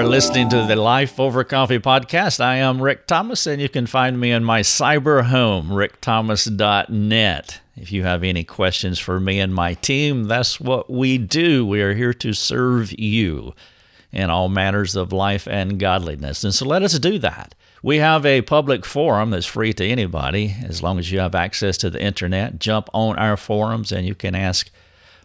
are listening to the Life Over Coffee podcast. I am Rick Thomas, and you can find me in my cyber home, rickthomas.net. If you have any questions for me and my team, that's what we do. We are here to serve you in all matters of life and godliness. And so let us do that. We have a public forum that's free to anybody as long as you have access to the internet. Jump on our forums and you can ask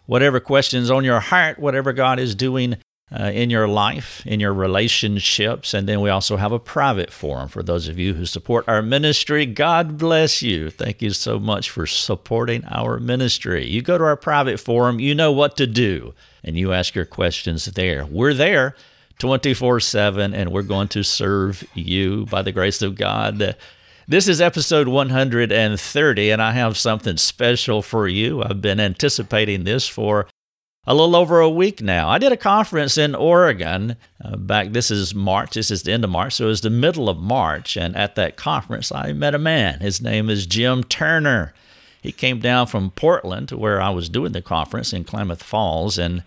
whatever questions on your heart, whatever God is doing uh, in your life, in your relationships. And then we also have a private forum for those of you who support our ministry. God bless you. Thank you so much for supporting our ministry. You go to our private forum, you know what to do, and you ask your questions there. We're there 24 7, and we're going to serve you by the grace of God. This is episode 130, and I have something special for you. I've been anticipating this for a little over a week now. I did a conference in Oregon uh, back, this is March, this is the end of March, so it was the middle of March. And at that conference, I met a man. His name is Jim Turner. He came down from Portland to where I was doing the conference in Klamath Falls. And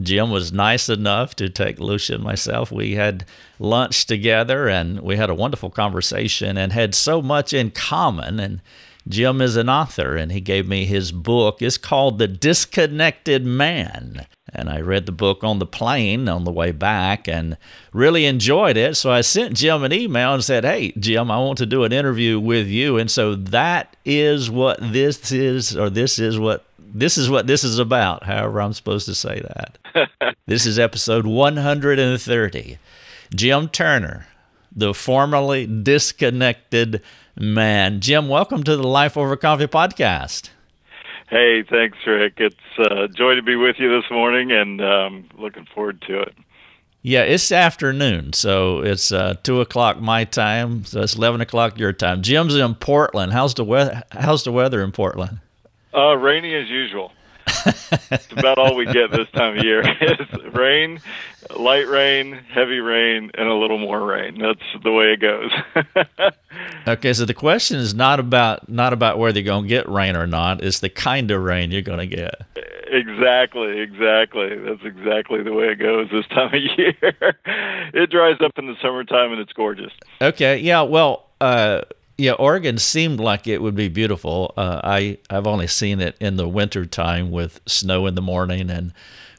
Jim was nice enough to take Lucia and myself. We had lunch together and we had a wonderful conversation and had so much in common. And Jim is an author, and he gave me his book. It's called The Disconnected Man. And I read the book on the plane on the way back and really enjoyed it. So I sent Jim an email and said, Hey, Jim, I want to do an interview with you. And so that is what this is, or this is what this is what this is about, however I'm supposed to say that. this is episode 130. Jim Turner, the formerly disconnected man. Jim, welcome to the Life Over Coffee podcast. Hey, thanks, Rick. It's a joy to be with you this morning and um, looking forward to it. Yeah, it's afternoon, so it's uh, two o'clock my time, so it's eleven o'clock your time. Jim's in Portland. How's the weather? How's the weather in Portland? Uh, rainy as usual. It's about all we get this time of year. It's rain, light rain, heavy rain, and a little more rain. That's the way it goes. okay, so the question is not about not about whether you're going to get rain or not. It's the kind of rain you're going to get. Exactly, exactly. That's exactly the way it goes this time of year. it dries up in the summertime and it's gorgeous. Okay, yeah. Well, uh, yeah, Oregon seemed like it would be beautiful. Uh, I I've only seen it in the winter time with snow in the morning and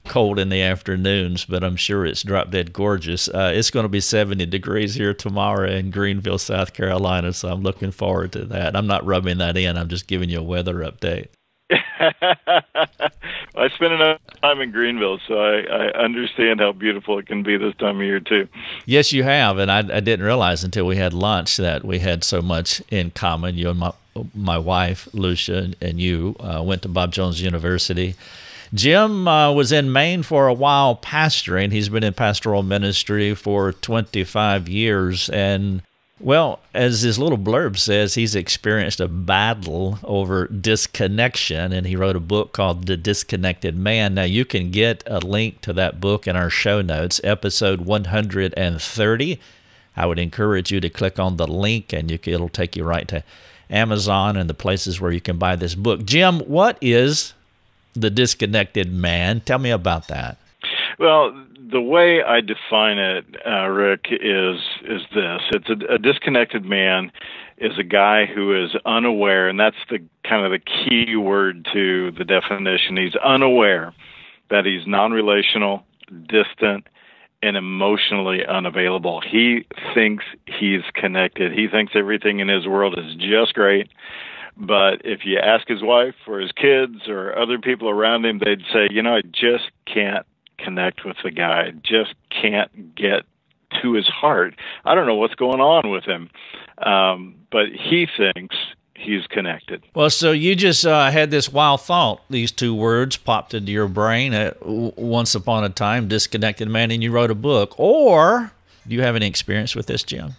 cold in the afternoons, but I'm sure it's drop dead gorgeous. Uh, it's going to be 70 degrees here tomorrow in Greenville, South Carolina, so I'm looking forward to that. I'm not rubbing that in. I'm just giving you a weather update. I spent enough time in Greenville, so I, I understand how beautiful it can be this time of year too. Yes, you have, and I, I didn't realize until we had lunch that we had so much in common. You and my my wife Lucia and you uh, went to Bob Jones University. Jim uh, was in Maine for a while pastoring. He's been in pastoral ministry for 25 years, and well, as his little blurb says, he's experienced a battle over disconnection, and he wrote a book called The Disconnected Man. Now, you can get a link to that book in our show notes, episode 130. I would encourage you to click on the link, and you, it'll take you right to Amazon and the places where you can buy this book. Jim, what is The Disconnected Man? Tell me about that. Well, the way I define it, uh, Rick, is is this: it's a, a disconnected man is a guy who is unaware, and that's the kind of the key word to the definition. He's unaware that he's non-relational, distant, and emotionally unavailable. He thinks he's connected. He thinks everything in his world is just great. But if you ask his wife or his kids or other people around him, they'd say, you know, I just can't connect with the guy. Just can't get to his heart. I don't know what's going on with him, um, but he thinks he's connected. Well, so you just uh, had this wild thought. These two words popped into your brain. Uh, once upon a time, disconnected man, and you wrote a book. Or do you have any experience with this, Jim?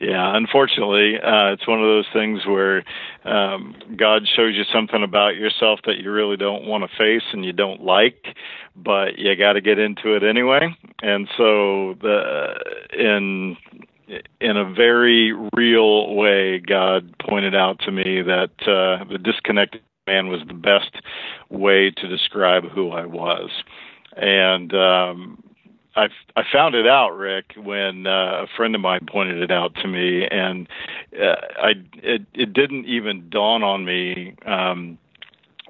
Yeah, unfortunately, uh, it's one of those things where um, God shows you something about yourself that you really don't want to face and you don't like, but you got to get into it anyway. And so, the in in a very real way, God pointed out to me that uh, the disconnected man was the best way to describe who I was, and um, I I found it out, Rick, when uh, a friend of mine pointed it out to me, and uh, I it it didn't even dawn on me um,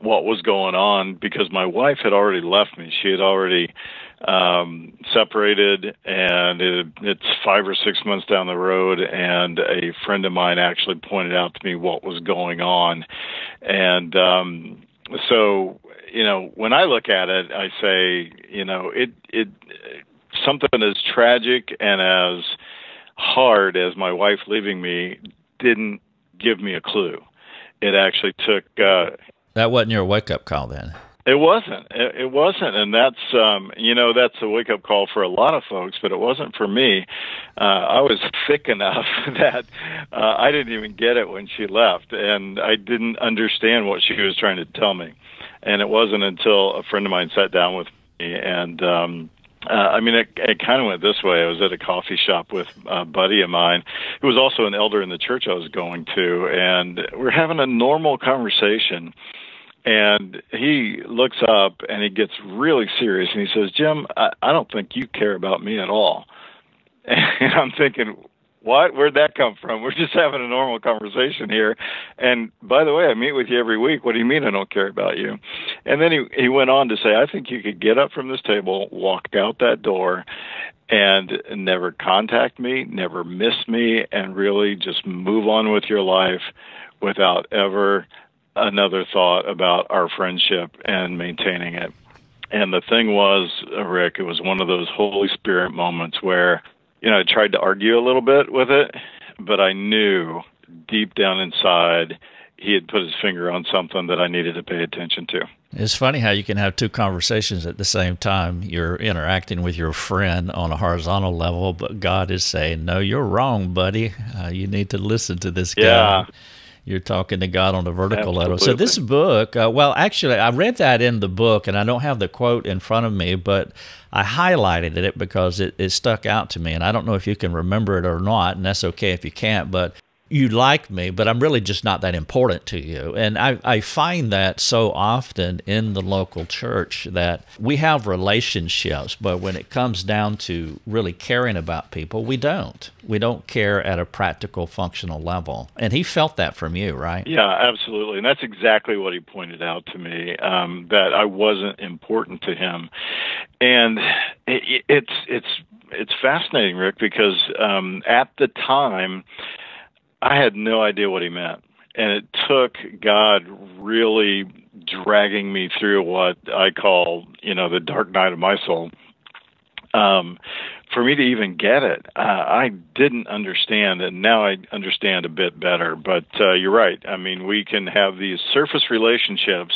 what was going on because my wife had already left me. She had already um, separated, and it, it's five or six months down the road. And a friend of mine actually pointed out to me what was going on, and um, so you know when I look at it, I say you know it it something as tragic and as hard as my wife leaving me didn't give me a clue. It actually took. Uh, that wasn't your wake up call then. It wasn't. It, it wasn't, and that's um, you know that's a wake up call for a lot of folks, but it wasn't for me. Uh, I was thick enough that uh, I didn't even get it when she left, and I didn't understand what she was trying to tell me. And it wasn't until a friend of mine sat down with me and um, uh, I mean, it, it kind of went this way. I was at a coffee shop with a buddy of mine who was also an elder in the church I was going to, and we're having a normal conversation. And he looks up and he gets really serious and he says, Jim, I, I don't think you care about me at all. And I'm thinking, what? Where'd that come from? We're just having a normal conversation here. And by the way, I meet with you every week. What do you mean I don't care about you? And then he he went on to say, I think you could get up from this table, walk out that door, and never contact me, never miss me, and really just move on with your life without ever another thought about our friendship and maintaining it. And the thing was, Rick, it was one of those Holy Spirit moments where you know, I tried to argue a little bit with it, but I knew deep down inside he had put his finger on something that I needed to pay attention to. It's funny how you can have two conversations at the same time. You're interacting with your friend on a horizontal level, but God is saying, "No, you're wrong, buddy. Uh, you need to listen to this guy." You're talking to God on a vertical Absolutely. level. So this book, uh, well, actually, I read that in the book, and I don't have the quote in front of me, but I highlighted it because it, it stuck out to me, and I don't know if you can remember it or not, and that's okay if you can't. But you like me, but I'm really just not that important to you. And I, I find that so often in the local church that we have relationships, but when it comes down to really caring about people, we don't. We don't care at a practical, functional level. And he felt that from you, right? Yeah, absolutely. And that's exactly what he pointed out to me um, that I wasn't important to him. And it, it's, it's, it's fascinating, Rick, because um, at the time, I had no idea what he meant. And it took God really dragging me through what I call, you know, the dark night of my soul. Um, for me to even get it, uh, I didn't understand, and now I understand a bit better. But uh, you're right. I mean, we can have these surface relationships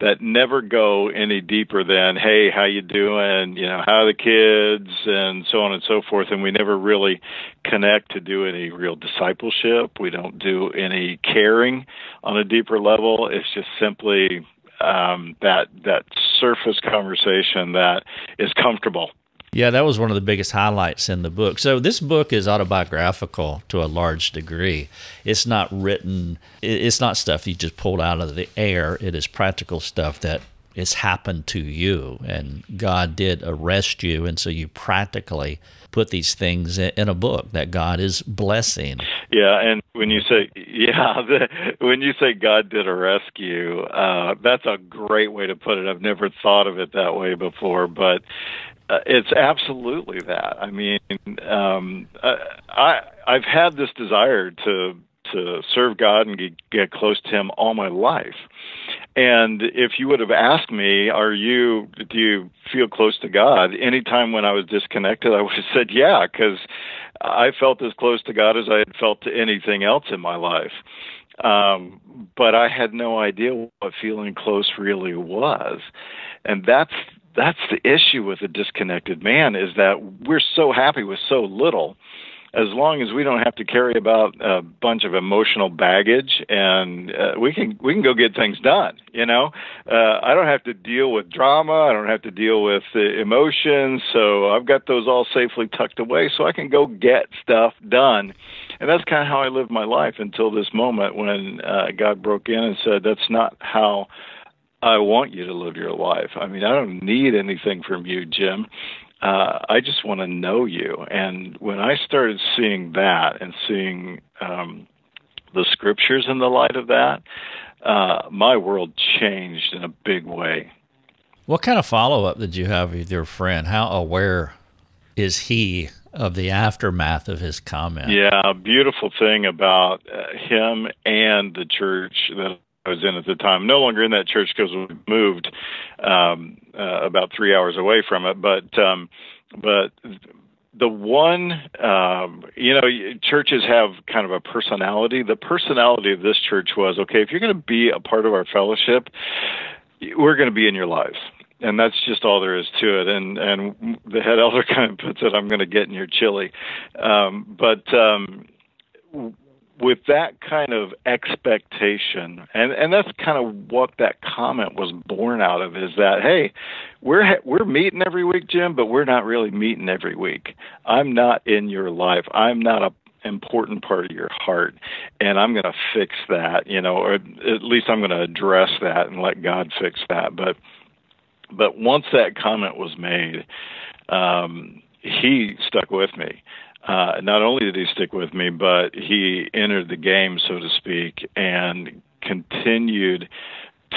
that never go any deeper than hey how you doing? You know how are the kids? and so on and so forth. And we never really connect to do any real discipleship. We don't do any caring on a deeper level. It's just simply um, that that surface conversation that is comfortable yeah, that was one of the biggest highlights in the book. So this book is autobiographical to a large degree. It's not written. It's not stuff you just pulled out of the air. It is practical stuff that has happened to you, and God did arrest you, and so you practically put these things in a book that God is blessing. Yeah, and when you say yeah, the, when you say God did arrest you, uh, that's a great way to put it. I've never thought of it that way before, but uh, it's absolutely that. I mean, um, uh, I I've had this desire to to serve God and get, close to Him all my life. And if you would have asked me, "Are you? Do you feel close to God?" Anytime when I was disconnected, I would have said, "Yeah," because I felt as close to God as I had felt to anything else in my life. Um, but I had no idea what feeling close really was, and that's that's the issue with a disconnected man is that we're so happy with so little. As long as we don't have to carry about a bunch of emotional baggage and uh, we can we can go get things done you know? Uh, i don't have to deal with drama. I don't have to deal with uh, emotions. So i've got those all safely tucked away so i can go get stuff done. And that's kind of how i lived my life until this moment when uh, god broke in and said that's not how I want you to live your life. I mean, I don't need anything from you, Jim. uh, I just want to know you. And when I started seeing that and seeing um, the scriptures in the light of that, uh, my world changed in a big way. What kind of follow up did you have with your friend? How aware is he of the aftermath of his comment? Yeah, beautiful thing about uh, him and the church that I was in at the time. No longer in that church because we moved um, uh, about three hours away from it. But um, but the one um, you know churches have kind of a personality. The personality of this church was okay. If you're going to be a part of our fellowship, we're going to be in your lives and that's just all there is to it. And and the head elder kind of puts it, "I'm going to get in your chili," um, but um, with that kind of expectation, and and that's kind of what that comment was born out of, is that hey, we're we're meeting every week, Jim, but we're not really meeting every week. I'm not in your life. I'm not a important part of your heart and i'm going to fix that you know or at least i'm going to address that and let god fix that but but once that comment was made um he stuck with me uh, not only did he stick with me, but he entered the game, so to speak, and continued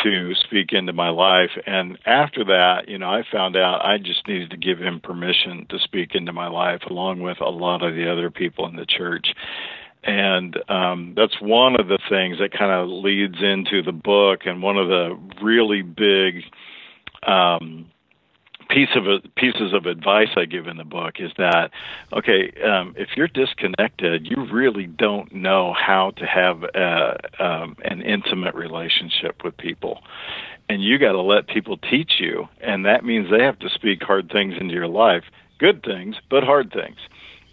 to speak into my life. And after that, you know, I found out I just needed to give him permission to speak into my life, along with a lot of the other people in the church. And um, that's one of the things that kind of leads into the book, and one of the really big. Um, piece of pieces of advice I give in the book is that okay, um, if you're disconnected, you really don't know how to have a, um, an intimate relationship with people, and you got to let people teach you, and that means they have to speak hard things into your life, good things, but hard things.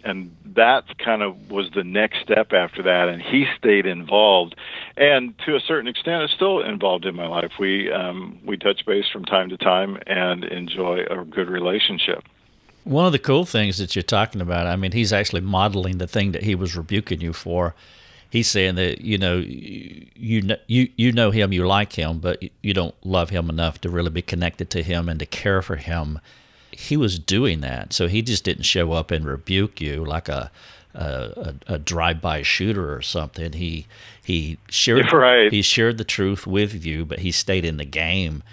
And that kind of was the next step after that and he stayed involved and to a certain extent is still involved in my life we um, we touch base from time to time and enjoy a good relationship one of the cool things that you're talking about i mean he's actually modeling the thing that he was rebuking you for he's saying that you know you you you know him you like him but you don't love him enough to really be connected to him and to care for him he was doing that. So he just didn't show up and rebuke you like a a, a drive-by shooter or something. He he shared right. he shared the truth with you, but he stayed in the game.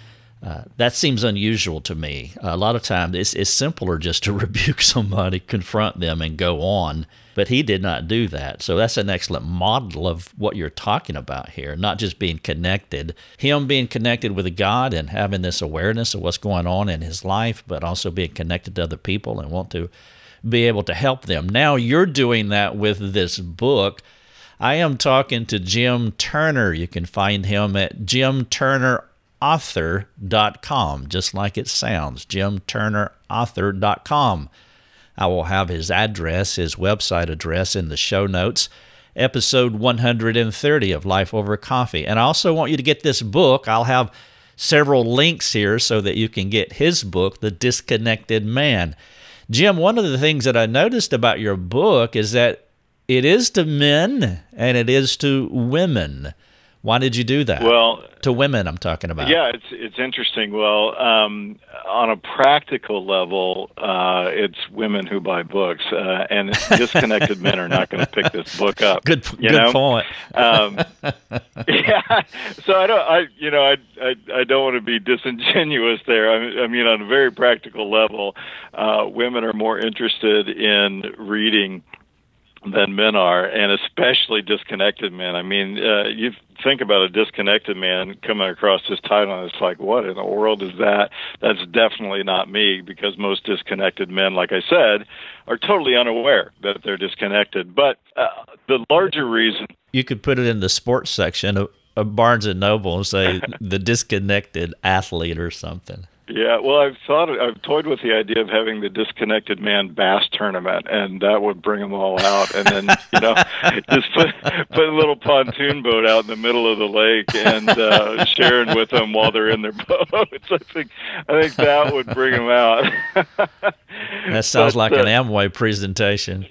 Uh, that seems unusual to me. a lot of times, it's, it's simpler just to rebuke somebody, confront them, and go on. But he did not do that. So that's an excellent model of what you're talking about here, not just being connected, him being connected with God and having this awareness of what's going on in his life, but also being connected to other people and want to be able to help them. Now you're doing that with this book. I am talking to Jim Turner. You can find him at jimturnerauthor.com, just like it sounds, jimturnerauthor.com. I will have his address, his website address in the show notes. Episode 130 of Life Over Coffee. And I also want you to get this book. I'll have several links here so that you can get his book, The Disconnected Man. Jim, one of the things that I noticed about your book is that it is to men and it is to women. Why did you do that? Well, to women, I'm talking about. Yeah, it's it's interesting. Well, um, on a practical level, uh, it's women who buy books, uh, and disconnected men are not going to pick this book up. Good, good know? point. um, yeah, so I don't, I you know, I I, I don't want to be disingenuous there. I, I mean, on a very practical level, uh, women are more interested in reading than men are, and especially disconnected men. I mean, uh, you think about a disconnected man coming across this title, and it's like, what in the world is that? That's definitely not me, because most disconnected men, like I said, are totally unaware that they're disconnected. But uh, the larger reason you could put it in the sports section of, of Barnes and Noble and say the disconnected athlete or something. Yeah, well, I've thought, I've toyed with the idea of having the disconnected man bass tournament, and that would bring them all out, and then you know, just put put a little pontoon boat out in the middle of the lake and uh, sharing with them while they're in their boats. I think I think that would bring them out. that sounds but, like uh, an Amway presentation.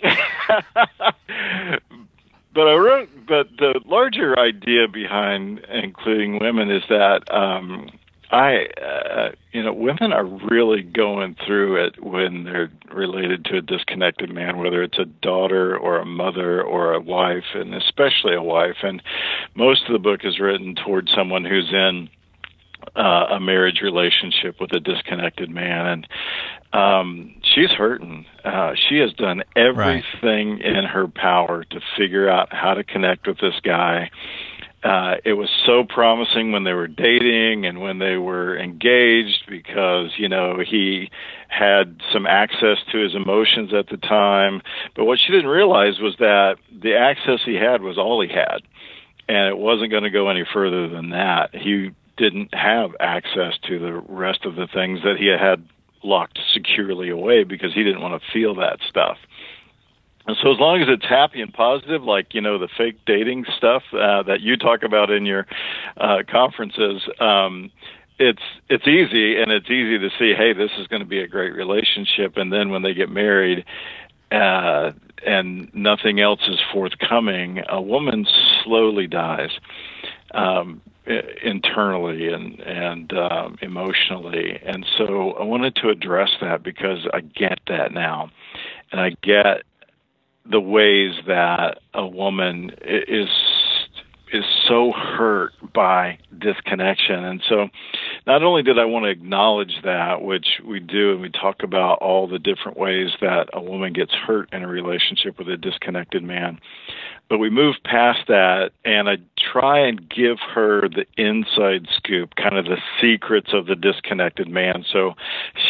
but I wrote, but the larger idea behind including women is that. um I, uh, you know, women are really going through it when they're related to a disconnected man, whether it's a daughter or a mother or a wife, and especially a wife. And most of the book is written towards someone who's in uh, a marriage relationship with a disconnected man, and um, she's hurting. Uh, she has done everything right. in her power to figure out how to connect with this guy uh, it was so promising when they were dating and when they were engaged because you know he had some access to his emotions at the time. But what she didn't realize was that the access he had was all he had. And it wasn't going to go any further than that. He didn't have access to the rest of the things that he had locked securely away because he didn't want to feel that stuff and so as long as it's happy and positive, like you know the fake dating stuff uh, that you talk about in your uh, conferences, um, it's it's easy and it's easy to see. Hey, this is going to be a great relationship, and then when they get married, uh, and nothing else is forthcoming, a woman slowly dies. Um, internally and and um, emotionally, and so I wanted to address that because I get that now, and I get the ways that a woman is is so hurt by disconnection. And so not only did I want to acknowledge that, which we do, and we talk about all the different ways that a woman gets hurt in a relationship with a disconnected man, but we move past that, and I try and give her the inside scoop, kind of the secrets of the disconnected man, so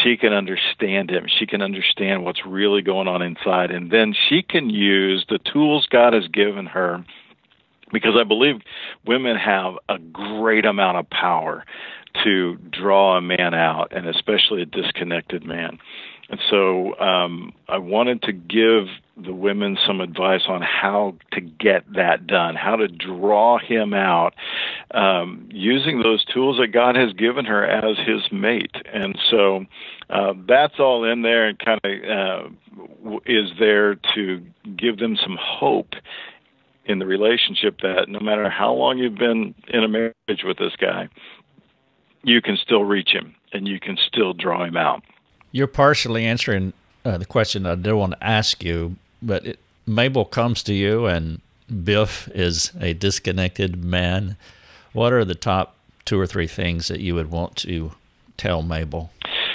she can understand him. She can understand what's really going on inside, and then she can use the tools God has given her because I believe women have a great amount of power to draw a man out, and especially a disconnected man. And so um, I wanted to give the women some advice on how to get that done, how to draw him out um, using those tools that God has given her as his mate. And so uh, that's all in there and kind of uh, is there to give them some hope in the relationship that no matter how long you've been in a marriage with this guy, you can still reach him and you can still draw him out. You're partially answering uh, the question I did want to ask you, but it, Mabel comes to you and Biff is a disconnected man. What are the top two or three things that you would want to tell Mabel?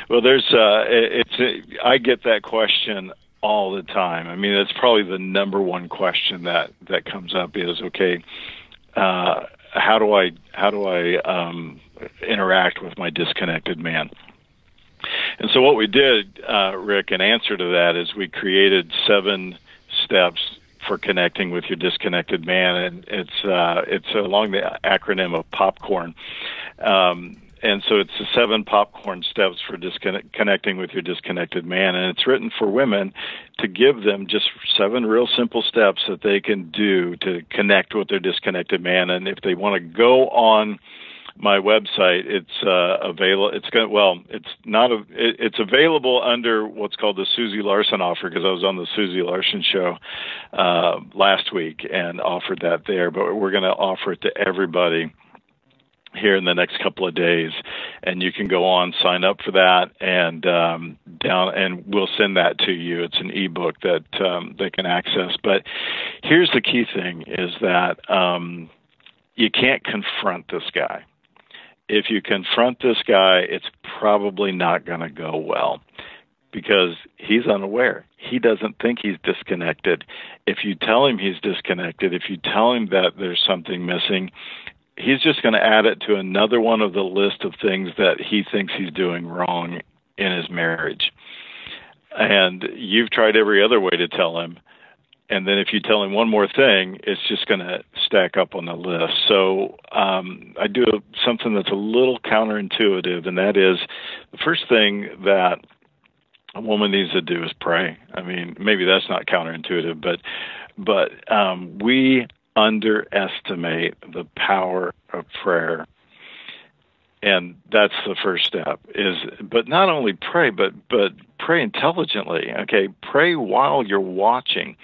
Well, there's uh, it's a, I get that question all the time. I mean, that's probably the number one question that that comes up is okay. Uh, how do I how do I um, interact with my disconnected man? And so what we did, uh, Rick, in answer to that is we created seven steps for connecting with your disconnected man, and it's uh, it's along the acronym of popcorn. Um, and so it's the seven popcorn steps for connecting with your disconnected man and it's written for women to give them just seven real simple steps that they can do to connect with their disconnected man and if they want to go on my website it's uh, available it's going well it's not a, it, it's available under what's called the Susie Larson offer because I was on the Susie Larson show uh, last week and offered that there but we're going to offer it to everybody here in the next couple of days and you can go on sign up for that and um, down and we'll send that to you. It's an ebook that um, they can access but here's the key thing is that um, you can't confront this guy if you confront this guy it's probably not going to go well because he's unaware. He doesn't think he's disconnected. If you tell him he's disconnected, if you tell him that there's something missing, he's just going to add it to another one of the list of things that he thinks he's doing wrong in his marriage. And you've tried every other way to tell him. And then if you tell him one more thing, it's just going to stack up on the list. So um, I do something that's a little counterintuitive, and that is the first thing that a woman needs to do is pray. I mean, maybe that's not counterintuitive, but but um, we underestimate the power of prayer. And that's the first step is but not only pray but but pray intelligently. Okay. Pray while you're watching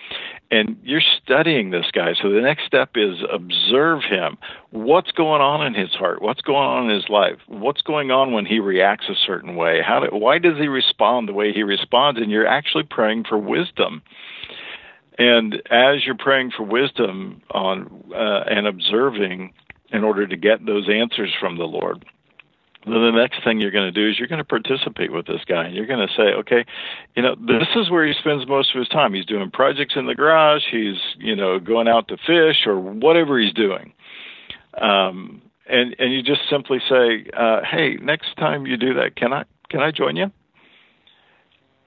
and you're studying this guy. So the next step is observe him. What's going on in his heart? What's going on in his life? What's going on when he reacts a certain way? How do, why does he respond the way he responds? And you're actually praying for wisdom. And as you're praying for wisdom on uh, and observing in order to get those answers from the Lord, the next thing you're going to do is you're going to participate with this guy. And you're going to say, okay, you know, this is where he spends most of his time. He's doing projects in the garage. He's, you know, going out to fish or whatever he's doing. Um, and and you just simply say, uh, hey, next time you do that, can I can I join you?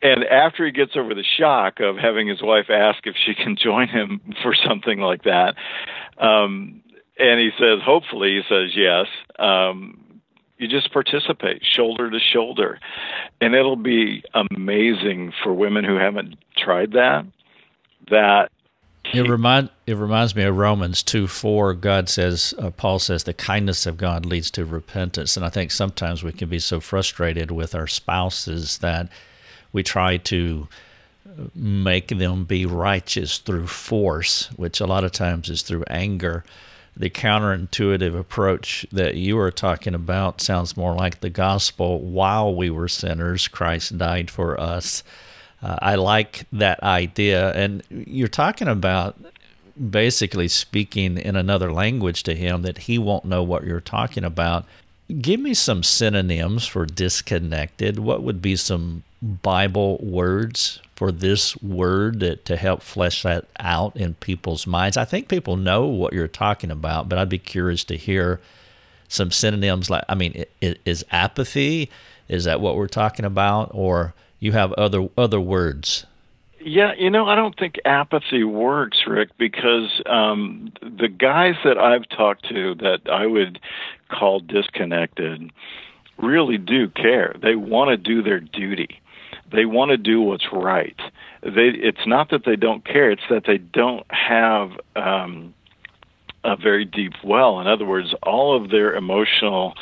and after he gets over the shock of having his wife ask if she can join him for something like that, um, and he says, hopefully, he says yes. Um, you just participate shoulder to shoulder, and it'll be amazing for women who haven't tried that. That it remind it reminds me of Romans two four. God says, uh, Paul says, the kindness of God leads to repentance, and I think sometimes we can be so frustrated with our spouses that we try to make them be righteous through force, which a lot of times is through anger. The counterintuitive approach that you are talking about sounds more like the gospel. While we were sinners, Christ died for us. Uh, I like that idea. And you're talking about basically speaking in another language to him that he won't know what you're talking about. Give me some synonyms for disconnected. What would be some Bible words for this word to, to help flesh that out in people's minds? I think people know what you're talking about, but I'd be curious to hear some synonyms. Like, I mean, is apathy? Is that what we're talking about, or you have other other words? Yeah, you know, I don't think apathy works, Rick, because um, the guys that I've talked to that I would call disconnected really do care. They want to do their duty they want to do what's right. They, it's not that they don't care; it's that they don't have um, a very deep well. In other words, all of their emotional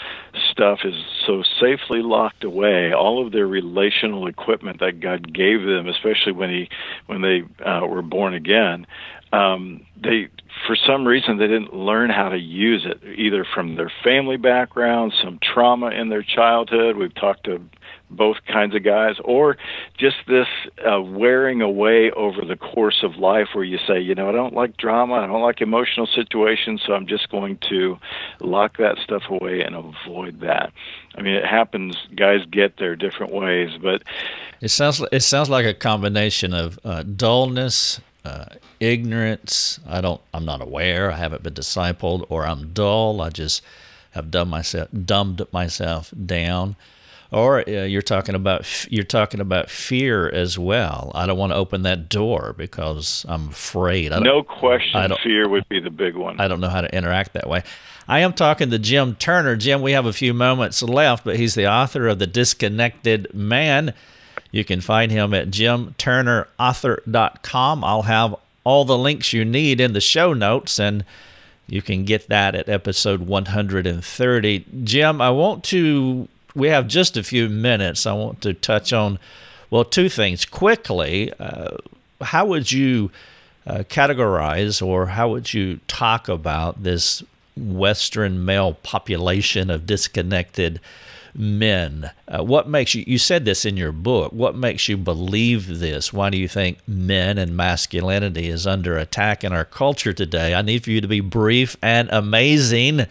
stuff is so safely locked away. All of their relational equipment that God gave them, especially when he when they uh, were born again, um, they for some reason they didn't learn how to use it either from their family background some trauma in their childhood we've talked to both kinds of guys, or just this uh, wearing away over the course of life where you say, you know, I don't like drama, I don't like emotional situations, so I'm just going to lock that stuff away and avoid that. I mean, it happens. Guys get there different ways, but it sounds it sounds like a combination of uh, dullness, uh, ignorance. I don't. I'm not aware. I haven't been discipled, or I'm dull. I just have done myself dumbed myself down or uh, you're talking about you're talking about fear as well. I don't want to open that door because I'm afraid. no question, fear would be the big one. I don't know how to interact that way. I am talking to Jim Turner. Jim, we have a few moments left, but he's the author of The Disconnected Man. You can find him at jimturnerauthor.com. I'll have all the links you need in the show notes and you can get that at episode 130. Jim, I want to we have just a few minutes. I want to touch on, well, two things quickly. Uh, how would you uh, categorize or how would you talk about this Western male population of disconnected men? Uh, what makes you, you said this in your book, what makes you believe this? Why do you think men and masculinity is under attack in our culture today? I need for you to be brief and amazing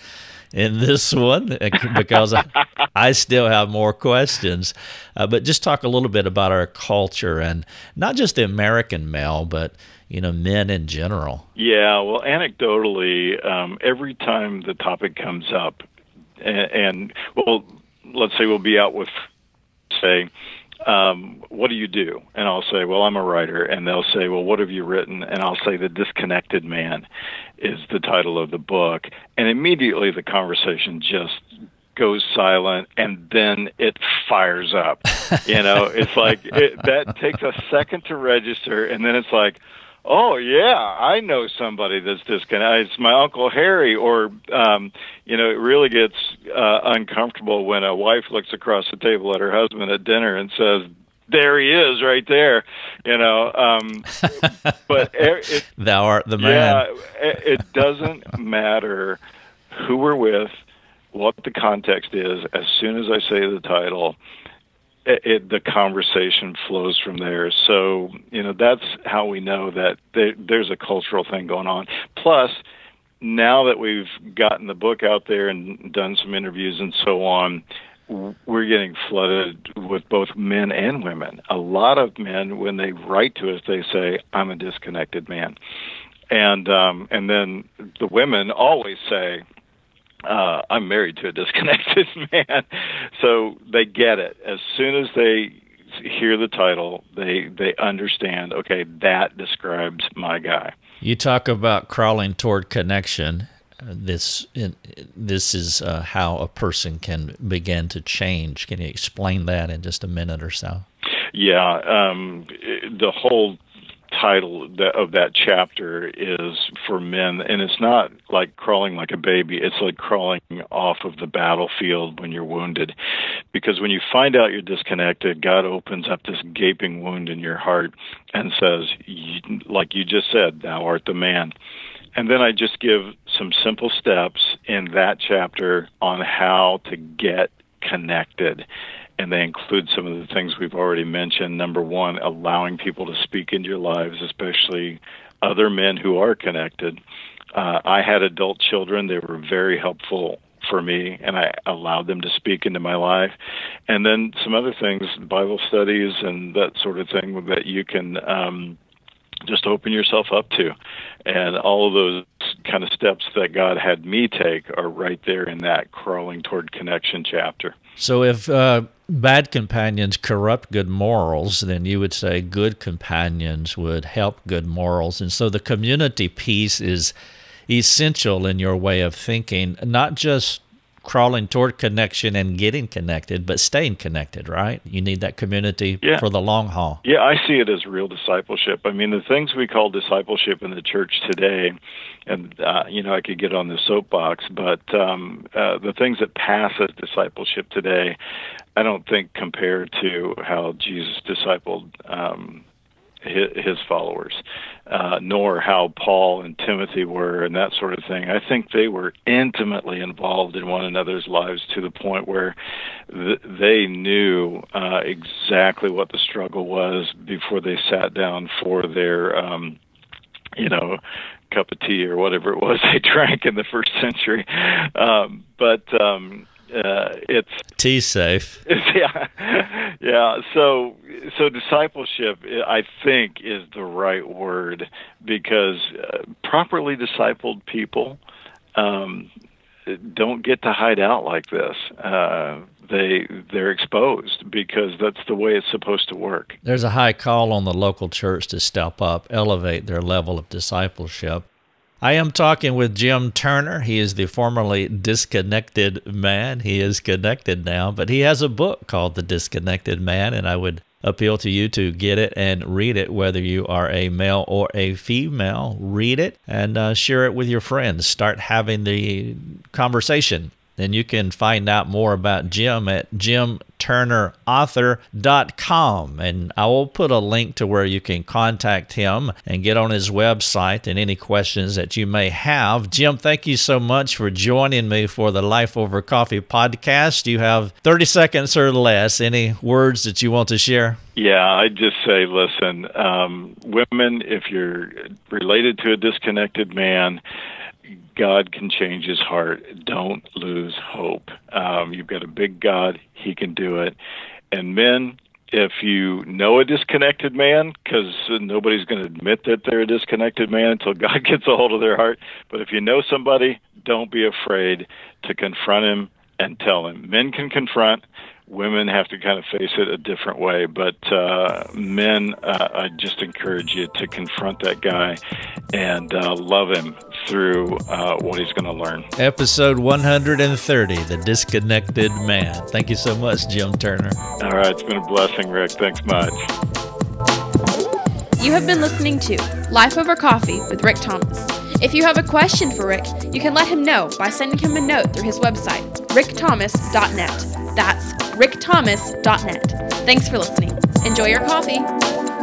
in this one because I, I, still have more questions. Uh, but just talk a little bit about our culture and not just the American male, but you know, men in general. Yeah, well, anecdotally, um, every time the topic comes up, and, and well, let's say we'll be out with, say, um, what do you do? And I'll say, well, I'm a writer. And they'll say, well, what have you written? And I'll say, The Disconnected Man is the title of the book. And immediately the conversation just goes silent and then it fires up. You know, it's like it, that takes a second to register. And then it's like, oh yeah, I know somebody that's disconnected. It's my uncle Harry, or um, you know, it really gets uh, uncomfortable when a wife looks across the table at her husband at dinner and says, there he is right there you know um but it, thou art the man. Yeah it, it doesn't matter who we're with what the context is. As soon as i say the title it, the conversation flows from there. So you know that's how we know that there, there's a cultural thing going on. Plus, now that we've gotten the book out there and done some interviews and so on, we're getting flooded with both men and women. A lot of men, when they write to us, they say, "I'm a disconnected man," and um, and then the women always say, uh, I'm married to a disconnected man. So they get it. As soon as they hear the title, they they understand, okay, that describes my guy. You talk about crawling toward connection. This this is uh, how a person can begin to change. Can you explain that in just a minute or so? Yeah, um, the whole title of that chapter is for men, and it's not like crawling like a baby. It's like crawling off of the battlefield when you're wounded, because when you find out you're disconnected, God opens up this gaping wound in your heart and says, like you just said, "Thou art the man." And then I just give some simple steps in that chapter on how to get connected and they include some of the things we've already mentioned. Number one, allowing people to speak into your lives, especially other men who are connected. Uh, I had adult children; they were very helpful for me, and I allowed them to speak into my life. And then some other things, Bible studies and that sort of thing, that you can. Um, just open yourself up to. And all of those kind of steps that God had me take are right there in that crawling toward connection chapter. So if uh, bad companions corrupt good morals, then you would say good companions would help good morals. And so the community piece is essential in your way of thinking, not just crawling toward connection and getting connected, but staying connected, right? You need that community yeah. for the long haul. Yeah, I see it as real discipleship. I mean, the things we call discipleship in the church today, and, uh, you know, I could get on the soapbox, but um, uh, the things that pass as discipleship today, I don't think compare to how Jesus discipled um, his followers, uh, nor how Paul and Timothy were, and that sort of thing. I think they were intimately involved in one another's lives to the point where th- they knew uh, exactly what the struggle was before they sat down for their, um, you know, cup of tea or whatever it was they drank in the first century. Um, but um, uh, it's T safe. Yeah, yeah. So, so discipleship, I think, is the right word because uh, properly discipled people um, don't get to hide out like this. Uh, they they're exposed because that's the way it's supposed to work. There's a high call on the local church to step up, elevate their level of discipleship. I am talking with Jim Turner. He is the formerly disconnected man. He is connected now, but he has a book called The Disconnected Man, and I would appeal to you to get it and read it, whether you are a male or a female. Read it and uh, share it with your friends. Start having the conversation then you can find out more about Jim at jimturnerauthor.com. And I will put a link to where you can contact him and get on his website and any questions that you may have. Jim, thank you so much for joining me for the Life Over Coffee podcast. You have 30 seconds or less. Any words that you want to share? Yeah, I'd just say, listen, um, women, if you're related to a disconnected man, God can change his heart. Don't lose hope. Um, you've got a big God, he can do it. And men, if you know a disconnected man, because nobody's going to admit that they're a disconnected man until God gets a hold of their heart, but if you know somebody, don't be afraid to confront him and tell him. Men can confront, women have to kind of face it a different way. But uh, men, uh, I just encourage you to confront that guy and uh, love him through uh, what he's going to learn. Episode 130 The Disconnected Man. Thank you so much, Jim Turner. All right. It's been a blessing, Rick. Thanks much. You have been listening to Life Over Coffee with Rick Thomas. If you have a question for Rick, you can let him know by sending him a note through his website, rickthomas.net. That's rickthomas.net. Thanks for listening. Enjoy your coffee.